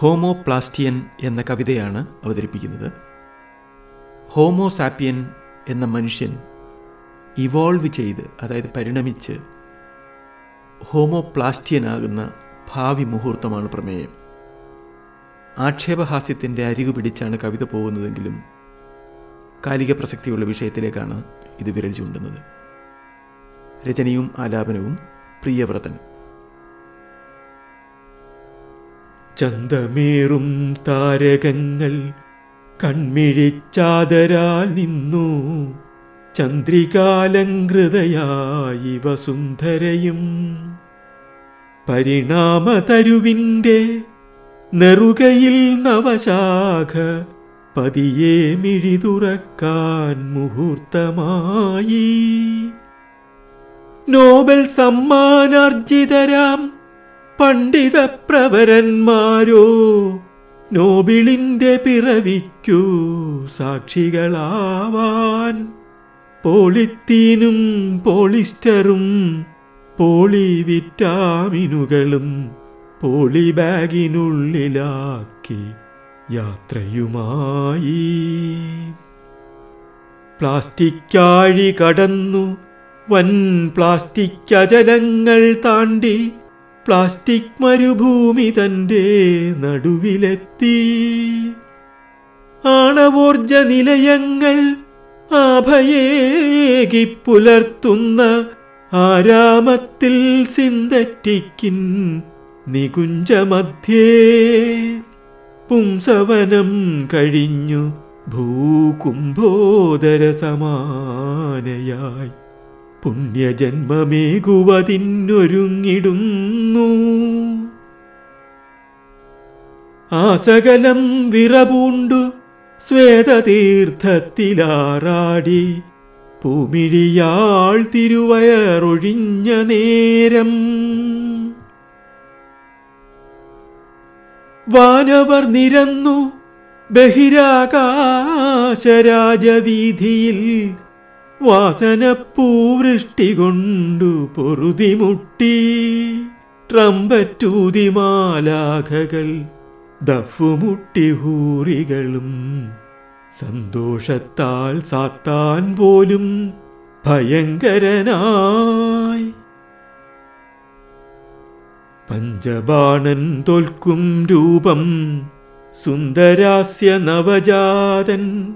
ഹോമോപ്ലാസ്റ്റിയൻ എന്ന കവിതയാണ് അവതരിപ്പിക്കുന്നത്. ഹോമോസാപ്പിയൻ എന്ന മനുഷ്യൻ ഇവോൾവ് ചെയ്ത് അതായത് പരിണമിച്ച് ഹോമോപ്ലാസ്റ്റിയനാകുന്ന ഭാവി മുഹൂർത്തമാണ് പ്രമേയം. ആക്ഷേപഹാസ്യത്തിന്റെ അരികു പിടിച്ചാണ് കവിത പോകുന്നതെങ്കിലും കാലിക പ്രസക്തിയുള്ള വിഷയത്തിലേക്കാണ് ഇത് വിരൽ ചൂണ്ടുന്നത്. രചനയും ആലാപനവും പ്രിയവ്രതൻ. ചന്തമേറും താരകങ്ങൾ കൺമിഴിച്ചാതരാൽ നിന്നു. ചന്ദ്രികാലങ്കൃതയായി വസുന്ധരയും പരിണാമതരുവിന്റെ നെറുകയിൽ നവശാഖ പതിയെ മിഴി തുറക്കാൻ മുഹൂർത്തമായി. നോബൽ സമ്മാനാർജിതരാം പണ്ഡിത പ്രവരന്മാരോ നോബിളിന്റെ പിറവിക്കു സാക്ഷികളാവാൻ. പോളിത്തീനും പോളിസ്റ്ററും പോളി വിറ്റാമിനുകളും പോളി ബാഗിനുള്ളിലാക്കി യാത്രയുമായി. പ്ലാസ്റ്റിക്കാഴി കടന്നു വൻ പ്ലാസ്റ്റിക് അജലങ്ങൾ താണ്ടി പ്ലാസ്റ്റിക് മരുഭൂമി തന്റെ നടുവിലെത്തി. ആണവോർജ നിലയങ്ങൾ ആഭയേകി പുലർത്തുന്ന ആരാമത്തിൽ സിന്തറ്റിക്കിൻ നികുഞ്ചമധ്യേ. പുംസവനം കഴിഞ്ഞു ഭൂകുംഭോദര സമാനയായി പുണ്യജന്മമേകുവതിന്നൊരുങ്ങിടുന്നു. ആസകലം വിറപൂണ്ടു ശ്വേതതീർത്ഥത്തിലാറാടി. പൂമിഴിയാൾ തിരുവയറൊഴിഞ്ഞ നേരം. വാനവർ നിരന്നു ബഹിരാകാശരാജവീതിയിൽ വാസനപ്പൂവൃഷ്ടി കൊണ്ടു പൊറുതിമുട്ടി. ട്രംപറ്റൂതിമാലാഖകൾ ദഫുമുട്ടി ഹൂറികളും സന്തോഷത്താൽ സാത്താൻ പോലും ഭയങ്കരനായി. പഞ്ചബാണൻ തോൽക്കും രൂപം സുന്ദരാസ്യ നവജാതൻ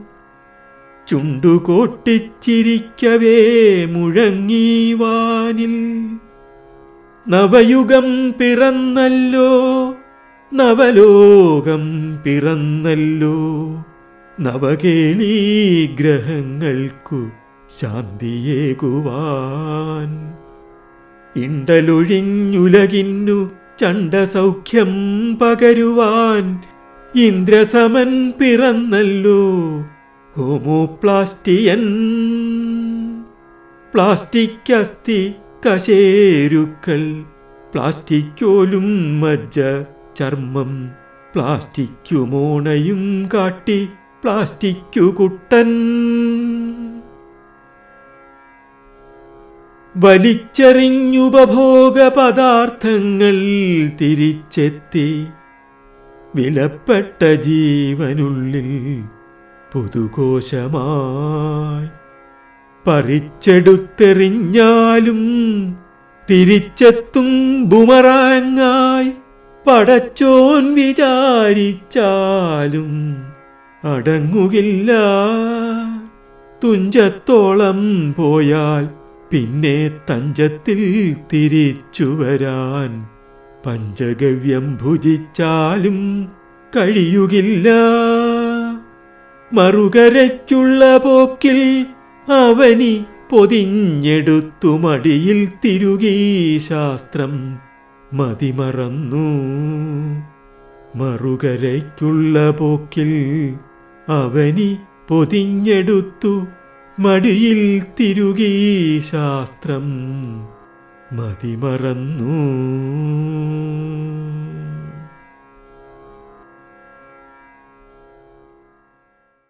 ചുണ്ടുകൊട്ടിച്ചിരിക്കവേ മുഴങ്ങി വാനിൽ നവയുഗം പിറന്നല്ലോ നവലോകം പിറന്നല്ലോ. നവകേളീ ഗ്രഹങ്ങൾക്കു ശാന്തിയേകുവാൻ. ഇണ്ടലൊഴിഞ്ഞുലകിന്നു ചണ്ടസൗഖ്യം പകരുവാൻ. ഇന്ദ്രസമൻ പിറന്നല്ലോ ഹോമോപ്ലാസ്റ്റിയൻ. പ്ലാസ്റ്റിക് അസ്ഥി കശേരുക്കൾ. പ്ലാസ്റ്റിക്കോലും മജ്ജ ചർമ്മം. പ്ലാസ്റ്റിക്കു മോണയും കാട്ടി പ്ലാസ്റ്റിക്കു കുട്ടൻ വലിച്ചെറിഞ്ഞുപഭോഗ പദാർത്ഥങ്ങൾ തിരിച്ചെത്തി വിലപ്പെട്ട ജീവനുള്ളിൽ പുതുകോശമായി പറിച്ചെടുത്തെറിഞ്ഞാലും തിരിച്ചെത്തും ബുമറാങ്ങായി പടച്ചോൻ വിചാരിച്ചാലും അടങ്ങുകില്ല. തുഞ്ചത്തോളം പോയാൽ പിന്നെ തഞ്ചത്തിൽ തിരിച്ചു വരാൻ പഞ്ചഗവ്യം ഭുജിച്ചാലും കഴിയുകില്ല. മറുകരയ്ക്കുള്ള പോക്കിൽ അവനി പൊതിഞ്ഞെടുത്തു മടിയിൽ തിരുകി ശാസ്ത്രം മതിമറന്നു. മറുകരയ്ക്കുള്ള പോക്കിൽ അവനി പൊതിഞ്ഞെടുത്തു മടിയിൽ തിരുകി ശാസ്ത്രം മതിമറന്നു.